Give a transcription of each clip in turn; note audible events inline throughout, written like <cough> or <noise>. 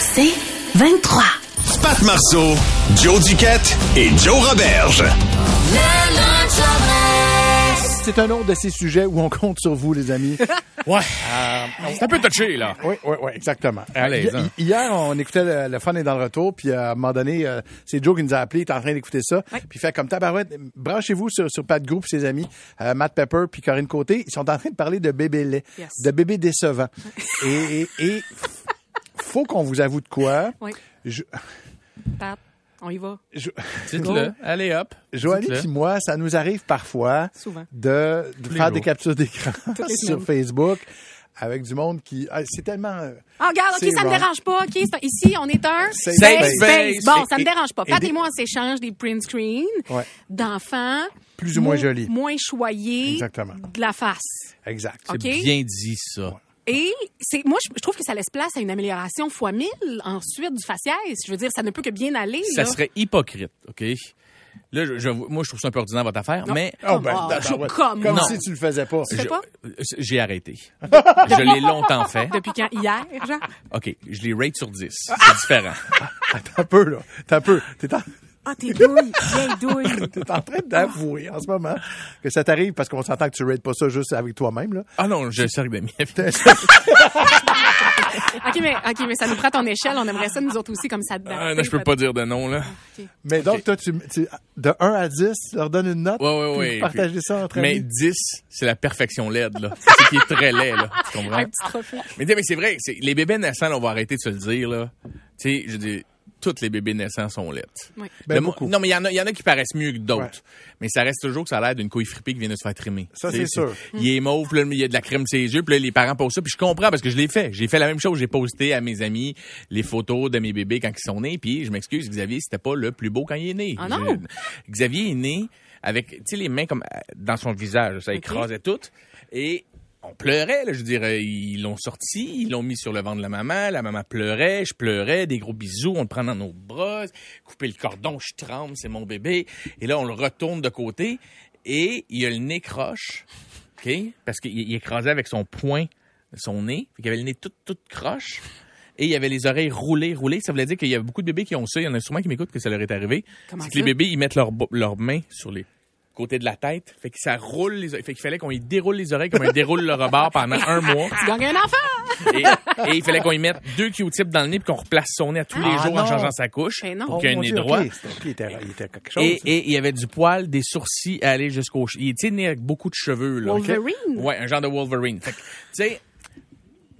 C'est 23. Pat Marceau, Joe Duquette et Joe Roberge. C'est un autre de ces sujets où on compte sur vous, les amis. <laughs> Ouais. c'est un peu touché, là. Oui, oui, oui, exactement. Euh, Allez, hi- hein. hi- hier, on écoutait le, le Fun est dans le retour, puis euh, à un moment donné, euh, c'est Joe qui nous a appelé, il était en train d'écouter ça, puis il fait comme tabarouette, branchez-vous sur, sur Pat Group, ses amis, euh, Matt Pepper puis Corinne Côté, ils sont en train de parler de bébé lait, Yes. de bébé décevant. et, et, et <laughs> faut qu'on vous avoue de quoi. Oui. Je, Pat, on y va. je, Dites-le. Allez, hop. Joanie puis moi, ça nous arrive parfois Souvent. de, faire jours. des captures d'écran <laughs> sur. Facebook avec du monde qui... ah, c'est tellement... Ah, regarde, OK, ça me wrong. dérange pas. OK, ici, on est un Safe space. space. Bon, Et- ça me et- dérange pas. et Pat des- et moi, on s'échange des print screens Ouais. d'enfants. Plus ou moins mo- jolis. Moins choyés. Exactement. De la face. Exact. OK? C'est bien dit, ça. Et c'est moi, je, je trouve que ça laisse place à une amélioration fois mille ensuite du faciès. Je veux dire, ça ne peut que bien aller. Ça là. serait hypocrite, OK? Là, je, je- moi, je trouve ça un peu ordinaire, votre affaire, mais Oh, ben, Ah, tabarouette. comme Comme non. si tu le faisais pas. Je- j'ai arrêté. <laughs> je l'ai longtemps fait. Depuis quand? Hier, genre? OK, je l'ai rate sur 10. C'est différent. <laughs> T'as un peu, là. T'as un peu. T'es en, Ah, t'es douille. Bien douille. <laughs> t'es en train d'avouer en ce moment que ça t'arrive parce qu'on s'entend que tu rates pas ça juste avec toi-même, là. Ah non, je sers mes <laughs> OK, mais, OK, mais ça nous prend ton échelle. On aimerait ça, nous autres aussi, comme ça. Ah, non, je peux pas dire de nom, là. Mais donc, toi, tu, tu- de 1 à 10, tu leur donnes une note. Ouais, ouais, puis ouais. vous partagez ça entre Mais amis? 10, c'est la perfection laide, là. C'est ce qui est très laid, là. Tu comprends? Un petit trophée. Mais, mais c'est vrai, c'est- les bébés naissants, là, on va arrêter de se le dire, là. Tu sais, je dis, tous les bébés naissants sont laides. Oui. Ben, beaucoup. Non, mais il y en a, il y en a qui paraissent mieux que d'autres. Ouais. Mais ça reste toujours que ça a l'air d'une couille fripée qui vient de se faire trimer. Ça, c'est sûr. Il est mauve, puis là, il y a de la crème sur ses yeux, puis là, les parents posent ça, puis je comprends parce que je l'ai fait. J'ai fait la même chose. J'ai posté à mes amis les photos de mes bébés quand ils sont nés, puis je m'excuse, Xavier, c'était pas le plus beau quand il est né. Ah non? Je- Xavier est né avec, tu sais, les mains comme euh, dans son visage, ça écrasait tout. Et on pleurait, là, je veux dire, ils l'ont sorti, ils l'ont mis sur le ventre de la maman, la maman pleurait, je pleurais, des gros bisous, on le prend dans nos bras, couper le cordon, je tremble, c'est mon bébé. Et là, on le retourne de côté et il a le nez croche, OK? Parce qu'il il écrasait avec son poing son nez, fait qu'il avait le nez tout, tout croche. Et il y avait les oreilles roulées, roulées. Ça voulait dire qu'il y a beaucoup de bébés qui ont ça. Il y en a sûrement qui m'écoutent que ça leur est arrivé. Comment C'est que les bébés, ils mettent leurs leurs mains sur les côtés de la tête. Fait que ça roule les oreilles. Fait qu'il fallait qu'on y déroule les oreilles comme on déroule le rebord pendant un mois. Tu gagnes un enfant! Et, et il fallait qu'on y mette deux Q-tips dans le nez puis qu'on replace son nez à tous les Ah, jours en changeant sa couche Ben non. pour Oh, qu'il y ait un mon nez droit. OK, c'était- OK, il, était, il était quelque chose. Et, et il y avait du poil, des sourcils à aller jusqu'au... Il était né avec beaucoup de cheveux. Là. Wolverine? Ouais, un genre de Wolverine. Fait que, tu sais,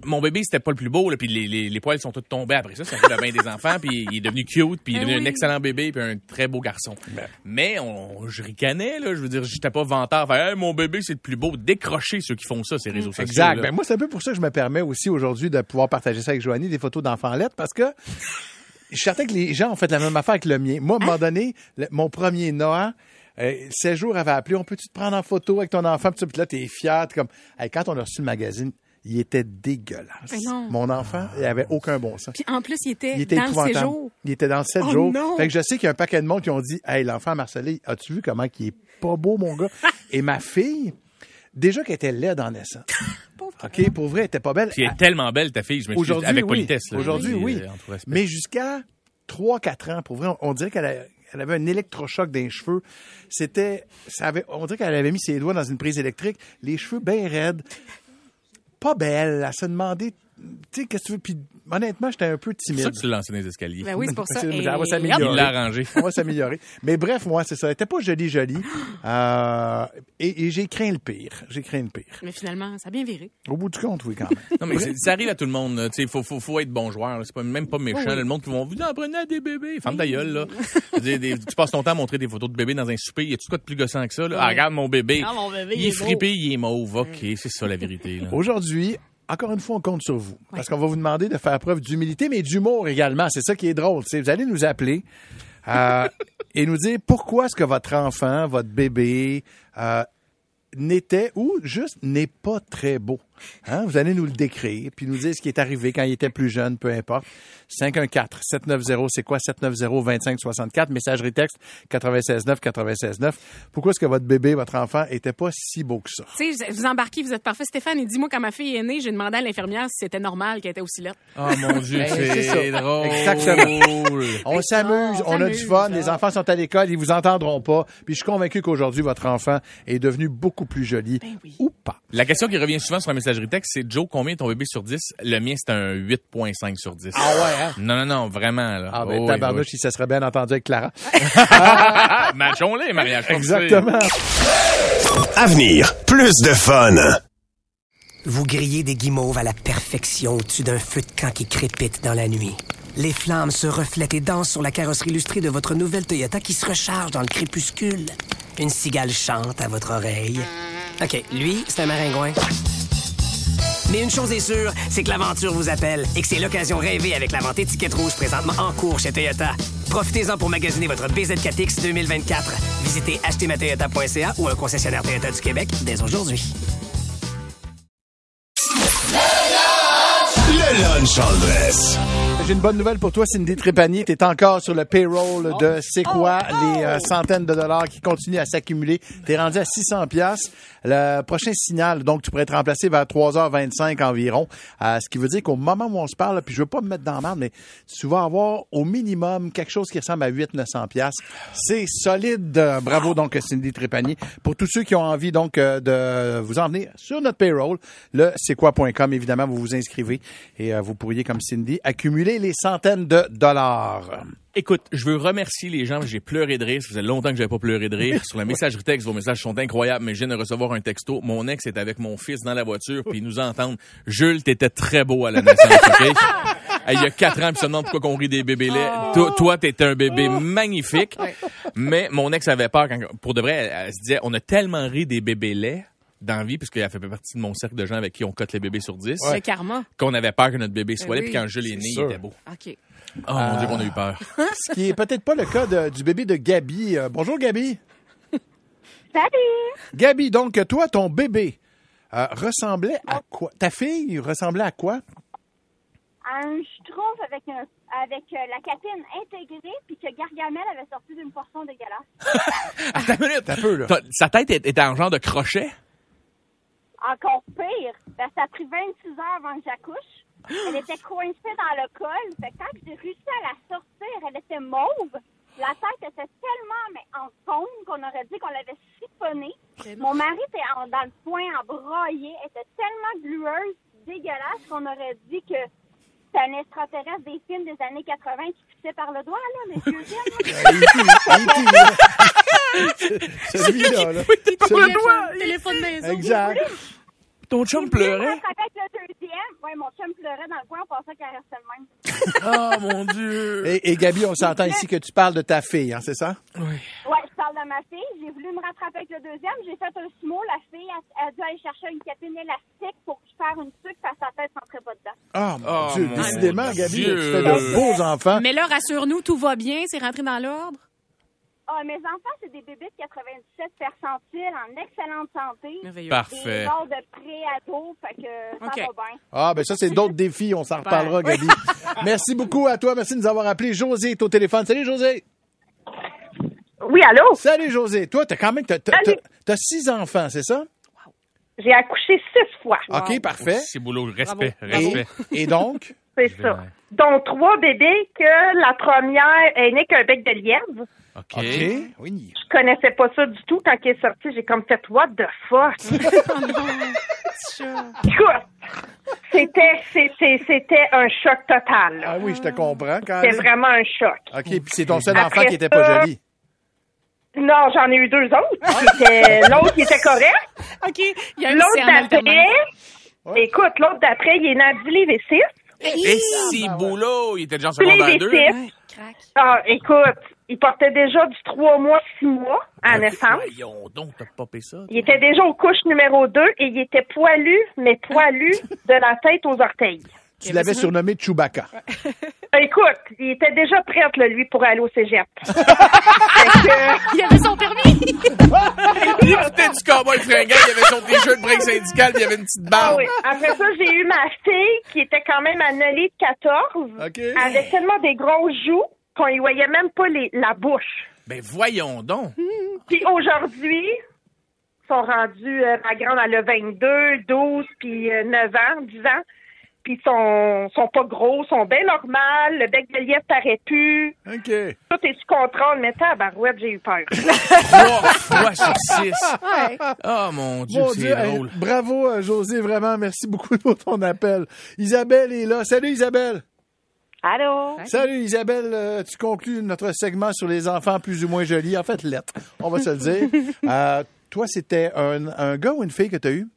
mon bébé, c'était pas le plus beau, là, puis les, les, les poils sont tous tombés après ça. Fait le bain des enfants, puis il est devenu cute, puis il est Ben devenu oui. un excellent bébé, puis un très beau garçon. Mais on, je ricanais, là. Je veux dire, j'étais pas. Fait, Hey, mon bébé, c'est le plus beau. Décrocher ceux qui font ça, ces réseaux sociaux. Exact. Ben, moi, c'est un peu pour ça que je me permets aussi aujourd'hui de pouvoir partager ça avec Joanie, des photos d'enfants lettres, parce que je suis certain que les gens ont fait la même affaire avec le mien. Moi, à un moment donné, le- mon premier Noah, euh, 16 jours avait appelé, on peut-tu te prendre en photo avec ton enfant? Puis, là, t'es fier, t'es comme, Hey, quand on a reçu le magazine, il était dégueulasse. Non. Mon enfant, il avait aucun bon sens. Puis en plus, il était, Il était dans le séjour. Il était dans le 7 Oh jours. non! Fait que je sais qu'il y a un paquet de monde qui ont dit Hey, l'enfant Marcelé, as-tu vu comment il est pas beau, mon gars? <laughs> Et ma fille, déjà qu'elle était laide en naissance. <laughs> OK, pour vrai, elle était pas belle. Puis elle est tellement belle, ta fille, je m'excuse, avec oui. politesse. Aujourd'hui, oui. euh. Mais jusqu'à 3-4 ans, pour vrai, on, on dirait qu'elle a- elle avait un électrochoc dans les cheveux. C'était, ça avait, on dirait qu'elle avait mis ses doigts dans une prise électrique, les cheveux bien raides, pas belle. Elle se demandait, tu sais, qu'est-ce que tu veux? Puis honnêtement, j'étais un peu C'est timide. ça que tu lancé dans les escaliers. Ben oui, c'est pour <laughs> ça. C'est- Et- ça va s'améliorer. Il l'a arrangé. On va s'améliorer. Mais bref, moi, c'est ça. Elle était pas jolie, jolie. <gasps> Euh, et et j'ai craint le pire. J'ai craint le pire. Mais finalement, ça a bien viré. Au bout du compte, oui, quand même. Non, mais c'est- ça arrive à tout le monde. sais, faut, faut, faut être bon joueur. C'est pas, même pas méchant. Oh oui. Le monde qui vont, vous en prenez à des bébés. Femme ta gueule, là. Des- tu passes ton temps à montrer des photos de bébés dans un souper. Y a-tu quoi de plus gossant que ça, là? Ah, regarde mon bébé. Ah, mon bébé, il il est est frippé, il est mauve. OK, c'est ça la vérité, là. Aujourd'hui, encore une fois, on compte sur vous. Parce qu'on va vous demander de faire preuve d'humilité, mais d'humour également. C'est ça qui est drôle. C'est vous allez nous appeler euh, <laughs> et nous dire pourquoi est-ce que votre enfant, votre bébé, euh, n'était ou juste n'est pas très beau. Hein? Vous allez nous le décrire, puis nous dire ce qui est arrivé quand il était plus jeune, peu importe. 514-790, c'est quoi 790-2564, messagerie texte 969 969. Pourquoi est-ce que votre bébé, votre enfant, était pas si beau que ça? Tu sais, vous embarquez, vous êtes parfait. Stéphane, il dit, moi, quand ma fille est née, j'ai demandé à l'infirmière si c'était normal qu'elle était aussi là. Oh mon Dieu, Ben, c'est drôle. Exactement. <laughs> On s'amuse, on on a du fun, les enfants sont à l'école, ils vous entendront pas. Puis je suis convaincu qu'aujourd'hui, votre enfant est devenu beaucoup plus joli. Ben oui. Ou pas. La question qui revient souvent sur la messagerie texte, c'est Joe, combien est ton bébé sur 10? Le mien, c'est un 8.5 sur 10. Ah ouais, hein? Non, non, non, vraiment. Là. Ah ben, Oh, tabarnouche, si ça serait bien entendu avec Clara. oui. <laughs> Matchons-les, mariage. Exactement. Avenir, plus de fun. Vous grillez des guimauves à la perfection au-dessus d'un feu de camp qui crépite dans la nuit. Les flammes se reflètent et dansent sur la carrosserie illustrée de votre nouvelle Toyota qui se recharge dans le crépuscule. Une cigale chante à votre oreille. OK, lui, c'est un maringouin. Mais une chose est sûre, c'est que l'aventure vous appelle et que c'est l'occasion rêvée avec la vente étiquette rouge présentement en cours chez Toyota. Profitez-en pour magasiner votre BZ4X 2024. Visitez achetermatoyota.ca ou un concessionnaire Toyota du Québec dès aujourd'hui. Le lunch en dress. J'ai une bonne nouvelle pour toi, Cindy Trépanier. Tu es encore sur le payroll de C'est quoi, les euh, centaines de dollars qui continuent à s'accumuler. Tu es rendu à 600 pièces. Le prochain signal, donc, tu pourrais être remplacé vers 3h25 environ. Ce qui veut dire qu'au moment où on se parle, puis je veux pas me mettre dans la merde, mais tu vas avoir au minimum quelque chose qui ressemble à 800-900 pièces. C'est solide. Bravo, donc, Cindy Trépanier. Pour tous ceux qui ont envie, donc, euh, de vous emmener sur notre payroll, le c'est quoi.com, évidemment, vous vous inscrivez et euh, vous pourriez, comme Cindy, accumuler les centaines de dollars. Écoute, je veux remercier les gens. J'ai pleuré de rire. Ça faisait longtemps que j'avais pas pleuré de rire. <laughs> Sur la messagerie texte, vos messages sont incroyables, mais je viens de recevoir un texto. Mon ex est avec mon fils dans la voiture, puis ils nous entendent. Jules, t'étais très beau à la naissance, <laughs> Il y a quatre ans, puis ça me demande pourquoi qu'on rit des bébés laits. Toi, toi, t'étais un bébé magnifique. Mais mon ex avait peur. Quand, pour de vrai, elle, elle se disait, on a tellement ri des bébés laits dans la vie, puisqu'elle fait partie de mon cercle de gens avec qui on cote les bébés sur 10, Le karma. qu'on avait peur que notre bébé soit Ben là, oui, puis quand Jules est né, il était beau. OK. Oh mon Dieu, qu'on a eu peur. <laughs> Ce qui est peut-être pas le cas de- du bébé de Gabi. Euh, bonjour, Gabi. <laughs> Salut! Gabi, donc, toi, ton bébé euh, ressemblait à quoi? Ta fille ressemblait à quoi? Un schtroumpf avec, un, avec euh, la catine intégrée, puis que Gargamel avait sorti d'une poisson dégueulasse. <laughs> Attends une minute. Un peu, là. T'as- Sa tête est- était en genre de crochet? Encore pire, ben, ça a pris 26 heures avant que j'accouche. Elle était coincée dans le col. Fait que quand j'ai réussi à la sortir, elle était mauve. La tête était tellement mais en cône qu'on aurait dit qu'on l'avait siphonnée. Mon mari était en- dans le poing en broyé. Elle était tellement glueuse, dégueulasse, qu'on aurait dit que c'était un extraterrestre des films des années 80 qui pissait par le doigt, là, vieux films. <laughs> <laughs> Celui-là, là. Téléphone, téléphone maison. Exact. Ton J'ai chum voulu me pleurait. avec le deuxième. Ouais, mon chum pleurait dans le coin, on pensait qu'elle restait le même. Oh <laughs> mon Dieu. Et, et Gabi, on s'entend ici que tu parles de ta fille, hein, c'est ça? Ouais, je parle de ma fille. J'ai voulu me rattraper avec le deuxième. J'ai fait un sumo. La fille a, a dû aller chercher une capine élastique pour faire une sucre parce que sa tête rentrait pas dedans. Ah, mon Oh, Dieu, mon décidément, Dieu. Gabi, tu fais de beaux enfants. Mais là, rassure-nous, tout va bien, c'est rentré dans l'ordre? Ah, mes enfants, c'est des bébés de 97 percentiles en excellente santé. Merveilleux. Des Parfait. genres de pré-ado, fait que ça va bien. Ah, ben ça, c'est d'autres défis. On s'en reparlera, Gabi. <laughs> Merci beaucoup à toi. Merci de nous avoir appelé. José est au téléphone. Salut, José. Oui, allô? Salut, José. Toi, t'as quand même, t'as, six enfants, c'est ça? J'ai accouché six fois. OK, parfait. C'est boulot. Respect, Et, respect. et donc? C'est ça. Donc, trois bébés que la première est née qu'un bec de lièvre. OK. Oui. Je connaissais pas ça du tout. Quand il est sorti, j'ai comme fait what the fuck? <laughs> Écoute, c'était, c'était, c'était un choc total. là. Ah oui, je te comprends. Quand C'était vraiment un choc. OK, puis c'est ton seul Après enfant qui était pas ça- joli. Non, j'en ai eu deux autres. Étaient- L'autre, il était correct. OK, il y a un L'autre d'après, écoute, l'autre d'après, il est né à 10 livres et 6. Et si boulot, il était déjà en secondaire 2. Ah, écoute, il portait déjà du 3 mois, 6 mois à naissance. Voyons donc, t'as popé ça. Il était déjà aux couches numéro 2 et il était poilu, mais poilu <laughs> de la tête aux orteils. Tu l'avais surnommé Chewbacca. <laughs> Ah, Écoute, il était déjà prêt, là, lui, pour aller au cégep. <laughs> Il avait son permis. Il écoutait du cowboy fringant, il avait son t-shirt break syndical, puis il avait une petite Ah barbe. oui. Après ça, j'ai eu ma fille qui était quand même annulée de 14. Avec tellement des grosses joues qu'on y voyait même pas les, la bouche. Ben voyons donc. Puis aujourd'hui, ils sont rendus, euh, ma grande, elle a 22, 12, puis euh, 9 ans, 10 ans. Puis ils sont, sont pas gros, sont bien normales. Le bec de lièvre paraît plus. OK. Tout est sous contrôle, mais tabarouette, j'ai eu peur. <laughs> Trois fois sur six. Ouais. Oh mon Dieu, Mon c'est hey, drôle. bravo euh, José, vraiment, merci beaucoup pour ton appel. Isabelle est là. Salut Isabelle. Allô? Salut Isabelle, Euh, tu conclus notre segment sur les enfants plus ou moins jolis. En fait, lettres, on va se le dire. <laughs> Euh, toi, c'était un, un gars ou une fille que tu as eu?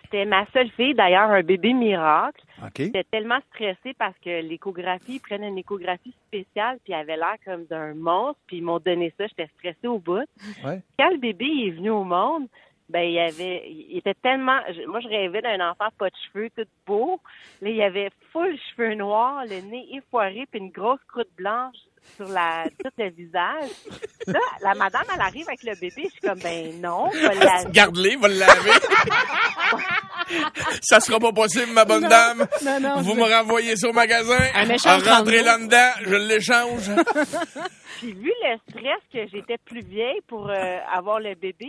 C'était ma seule fille, d'ailleurs, un bébé miracle. J'étais tellement stressée parce que l'échographie, ils prennent une échographie spéciale, puis il avait l'air comme d'un monstre, puis ils m'ont donné ça, j'étais stressée au bout. Ouais. Quand le bébé est venu au monde, ben il avait, il était tellement, moi je rêvais d'un enfant pas de cheveux, tout beau. Là, il avait full cheveux noirs, le nez effoiré, puis une grosse croûte blanche sur la tout le visage. Là, la madame, elle arrive avec le bébé, je suis comme ben non, va la Garde-les, va le laver. ça sera pas possible, ma bonne Non, dame. non, non, Vous je- me renvoyez ça au magasin. Un échange Rentrez là-dedans, je l'échange. Puis vu le stress que j'étais plus vieille pour euh, avoir le bébé,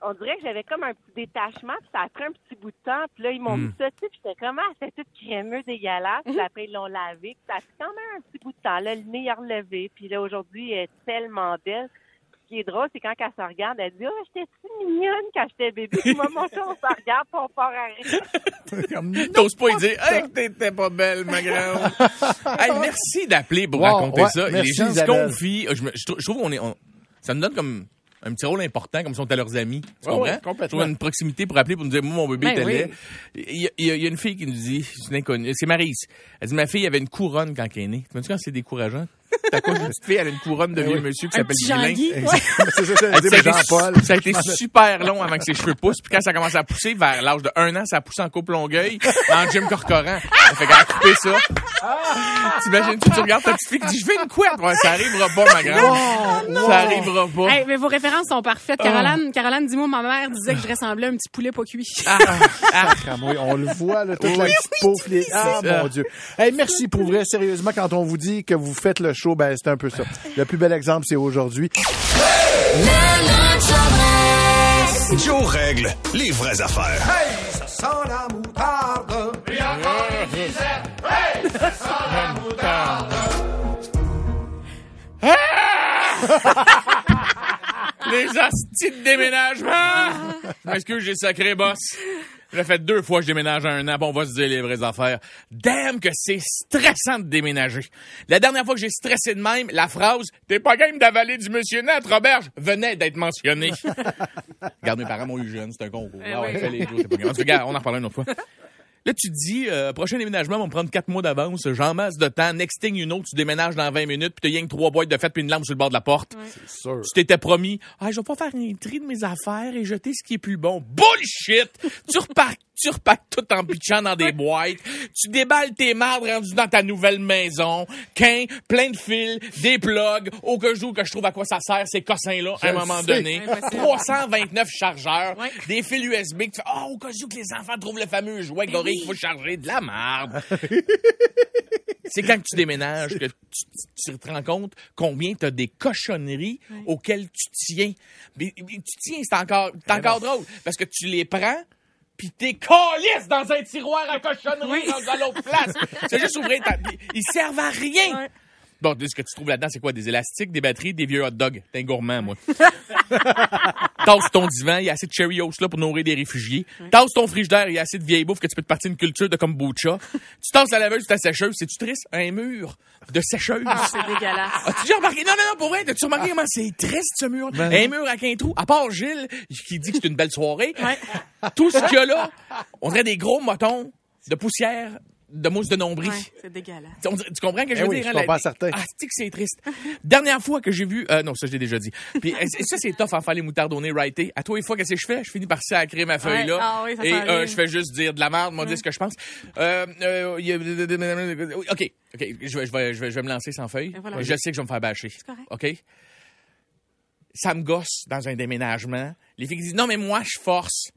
on dirait que j'avais comme un petit détachement, puis ça a pris un petit bout de temps, puis là, ils m'ont Mm. mis ça, tu sais, puis j'étais comme, ah, c'était tout crémeux, dégueulasse, puis après, ils l'ont lavé, puis ça a pris quand même un petit bout de temps, là, le nez est relevé, puis là, aujourd'hui, elle est tellement belle. Ce qui est drôle, c'est quand elle se regarde, elle dit, oh, j'étais si mignonne quand j'étais bébé, puis moi, mon chat, on se regarde, puis on part à rire. <laughs> T'oses pas y dire, hey, que t'étais pas belle, ma grande. <laughs> hey, merci d'appeler pour Wow, raconter ouais, ça. merci, Les gens se confient. Je, trouve qu'on est, on- ça me donne comme un petit rôle important, comme si on était leurs amis. Tu Ouais, comprends? ouais, Je complètement. une proximité pour appeler pour nous dire, moi, mon bébé Ben était oui. laid. Il y, a, y y une fille qui nous dit, c'est une inconnue, c'est Maryse. Elle dit, ma fille avait une couronne quand elle est née. Tu me dis quand c'est décourageant? T'as quoi, une petite fille, elle a une couronne de Ben vieux monsieur qui s'appelle ouais. <laughs> C'est ça, a été- Jean-Paul. Ça a été super long avant que ses cheveux poussent. Puis quand ça commence à pousser, vers l'âge de un an, ça a poussé en coupe longueuil, en Jim Corcoran. Ça fait qu'elle a coupé ça. T'imagines, tu, tu regardes ta petite fille qui dit, je fais une couette. Ouais, ça arrivera pas, ma grande. Ça arrivera pas. Hey, mais vos références sont parfaites. Oh. Caroline, Caroline, dis-moi, ma mère disait que je ressemblais à un petit poulet pas cuit. Ah, Cramouille, on le voit, là, toute la petite peau flie- Ah, mon Dieu. Hey, merci pour vrai. Sérieusement, quand on vous dit que vous faites le show, ben, c'est un peu ça. Le plus bel exemple, c'est aujourd'hui. Joe règle les vraies affaires. Hey, ça sent la moutarde. Et encore une. Hey, ça sent la moutarde. <laughs> Les astis de déménagement! Je m'excuse, j'ai sacré boss. J'ai fait deux fois que je déménage en un an, bon, on va se dire les vraies affaires. Damn que c'est stressant de déménager. La dernière fois que j'ai stressé de même, la phrase « T'es pas game d'avaler du monsieur Nat, Roberge » venait d'être mentionnée. <laughs> Regarde, mes parents m'ont eu jeune, c'est un concours. Eh Ah ouais, fais les jours, c'est pas grave. En tout cas, regarde, on en reparlera une autre fois. Là, tu te dis, euh, prochain déménagement va me prendre quatre mois d'avance, j'en masse de temps, next thing you know, tu déménages dans 20 minutes, puis t'as rien que trois boîtes de fête puis une lampe sur le bord de la porte. sûr. Tu t'étais promis, ah, je vais pas faire un tri de mes affaires et jeter ce qui est plus bon. Bullshit! tu repars, tu repars tout en pitchant dans des boîtes. Tu déballes tes mardes rendues dans ta nouvelle maison. Quin, plein de fils, des plugs, au cas où que je trouve à quoi ça sert ces cossins-là à un moment sais. donné. Impossible. 329 chargeurs, des fils USB que tu fais, ah, au cas où que les enfants trouvent le fameux jouet Ben gorille qu'il faut charger de la marde. <laughs> C'est quand tu déménages que tu, tu te rends compte combien tu as des cochonneries auxquelles tu tiens. Mais, mais tu tiens, c'est encore, c'est encore drôle parce que tu les prends puis t'es calisse dans un tiroir à cochonneries dans à l'autre place. C'est juste ouvrir ta... <laughs> Ils servent à rien. Bon, ce que tu trouves là-dedans, c'est quoi? Des élastiques, des batteries, des vieux hot dogs? T'es un gourmand, moi. <laughs> Tasse ton divan, il y a assez de Cheerios là pour nourrir des réfugiés. Tasse ton frigidaire, il y a assez de vieille bouffe que tu peux te partir une culture de kombucha. tu tasses la laveuse, ta sécheuse, c'est-tu triste? Un mur de sécheuse. Ah, c'est dégueulasse. As-tu déjà remarqué? Non, non, non, pour vrai, t'as-tu remarqué comment c'est triste, ce mur? Ben un mur avec un trou. À part Gilles, qui dit que c'est une belle soirée. Tout ce qu'il y a là, on dirait des gros motons de poussière de mousse de nombril. Ouais, c'est dégueulasse. On Tu comprends que je Eh veux oui, dire? je hein, la- comprends certain. Ah, c'est que c'est triste. Dernière fois que j'ai vu... euh, non, ça, je l'ai déjà dit. Puis <laughs> ça, c'est tough en faire les moutardes au nez righté. À toi, les fois, qu'est-ce que je fais? Je finis par sacrer ma feuille là. Ouais. Ah oui, ça et euh, je fais juste dire de la merde, moi, dire ce que je pense. Euh, euh, il y a- OK. OK. Je vais, je, vais, je, vais, je vais me lancer sans feuille. Voilà. Je sais que je vais me faire bâcher. correct. OK? Ça me gosse dans un déménagement. Les filles disent, non, mais moi, je force.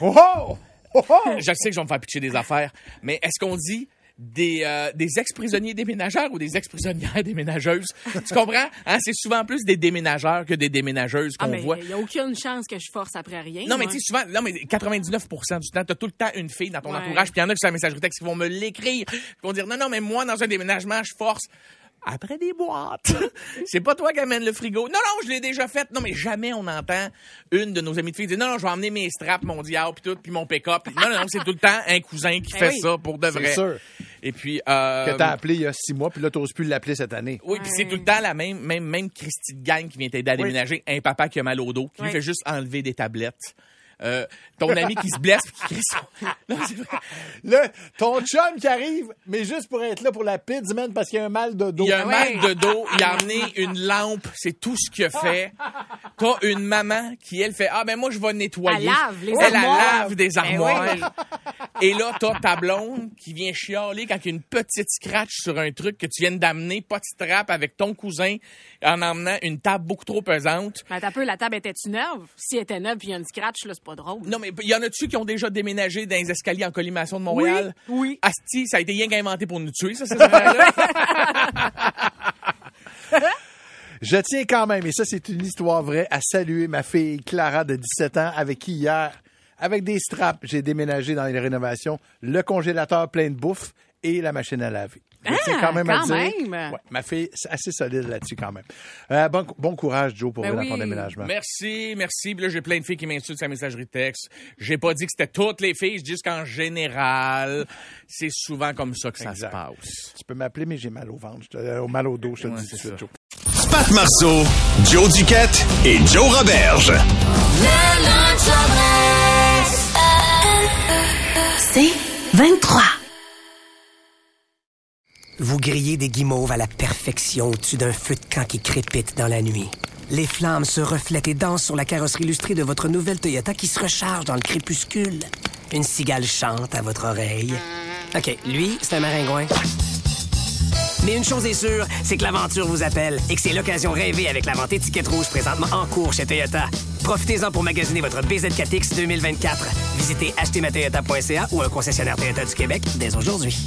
Oh! <laughs> Je sais que je vais me faire pitcher des affaires, mais est-ce qu'on dit des, euh, des ex-prisonniers déménageurs ou des ex-prisonnières <laughs> déménageuses? tu comprends? Hein, c'est souvent plus des déménageurs que des déménageuses Ah, qu'on voit. il n'y a aucune chance que je force après rien. Non, mais moi. tu sais, souvent, non, mais 99% du temps, t'as tout le temps une fille dans ton Ouais. entourage, puis il y en a qui sur la messagerie texte qui vont me l'écrire, qui vont dire, non, non, mais moi, dans un déménagement, je force. Après des boîtes. <laughs> c'est pas toi qui amène le frigo. Non, non, je l'ai déjà fait. Non, mais jamais on entend une de nos amies de filles dire, non, non, je vais emmener mes straps, mon diable, puis tout, puis mon pick-up. Non, non, non, c'est tout le temps un cousin qui Ben fait oui. ça pour de vrai. C'est sûr. Et puis, euh, Que t'as appelé il y a six mois, puis là, t'oses plus l'appeler cette année. oui, puis c'est tout le temps la même, même, même Christy de gang qui vient t'aider à Oui. déménager. Un papa qui a mal au dos, qui lui fait juste enlever des tablettes. Euh, ton ami qui se blesse puis qui crie son... <laughs> Non, c'est vrai. Là, ton chum qui arrive, mais juste pour être là pour la pizza, man, parce qu'il y a un mal de dos. Il a un Ouais. mal de dos, il a amené une lampe, c'est tout ce qu'il a fait. T'as une maman qui, elle, fait Ah, ben moi, je vais nettoyer. Elle lave les Elle, lave des Ben armoires. Et là, t'as ta blonde qui vient chialer quand il y a une petite scratch sur un truc que tu viens d'amener, pas de strap, avec ton cousin, en emmenant une table beaucoup trop pesante. Mais attends un peu, la table était-tu neuve? Si elle était neuve puis il y a une scratch, là, c'est pas drôle. Non, mais il y en a-tu qui ont déjà déménagé dans les escaliers en collimation de Montréal? Oui, oui. Asti, ça a été rien qu'inventé pour nous tuer, ça, ces affaires-là. <laughs> Je tiens quand même, et ça, c'est une histoire vraie, à saluer ma fille Clara de 17 ans, avec qui hier, avec des straps, j'ai déménagé dans les rénovations, le congélateur plein de bouffe et la machine à laver. Je Ah, quand même à quand dire. même. Ouais, ma fille, c'est assez solide là-dessus quand même. Euh, bon, bon courage, Joe, pour Ben venir dans ton oui. déménagement. Merci, merci. Puis là, j'ai plein de filles qui m'insultent sur la messagerie texte. J'ai pas dit que c'était toutes les filles, je dis qu'en général, c'est souvent comme ça que ça Exact. se passe. Tu peux m'appeler, mais j'ai mal au ventre. Euh, au mal au dos, je te le Ouais, dis tout de c'est suite. Joe. Pat Marceau, Joe Duquette et Joe Roberge. C'est 23. Vous grillez des guimauves à la perfection au-dessus d'un feu de camp qui crépite dans la nuit. Les flammes se reflètent et dansent sur la carrosserie illustrée de votre nouvelle Toyota qui se recharge dans le crépuscule. Une cigale chante à votre oreille. OK, lui, c'est un maringouin. Mais une chose est sûre, c'est que l'aventure vous appelle et que c'est l'occasion rêvée avec la vente étiquette rouge présentement en cours chez Toyota. Profitez-en pour magasiner votre BZ4X 2024. Visitez achetermatoyota.ca ou un concessionnaire Toyota du Québec dès aujourd'hui.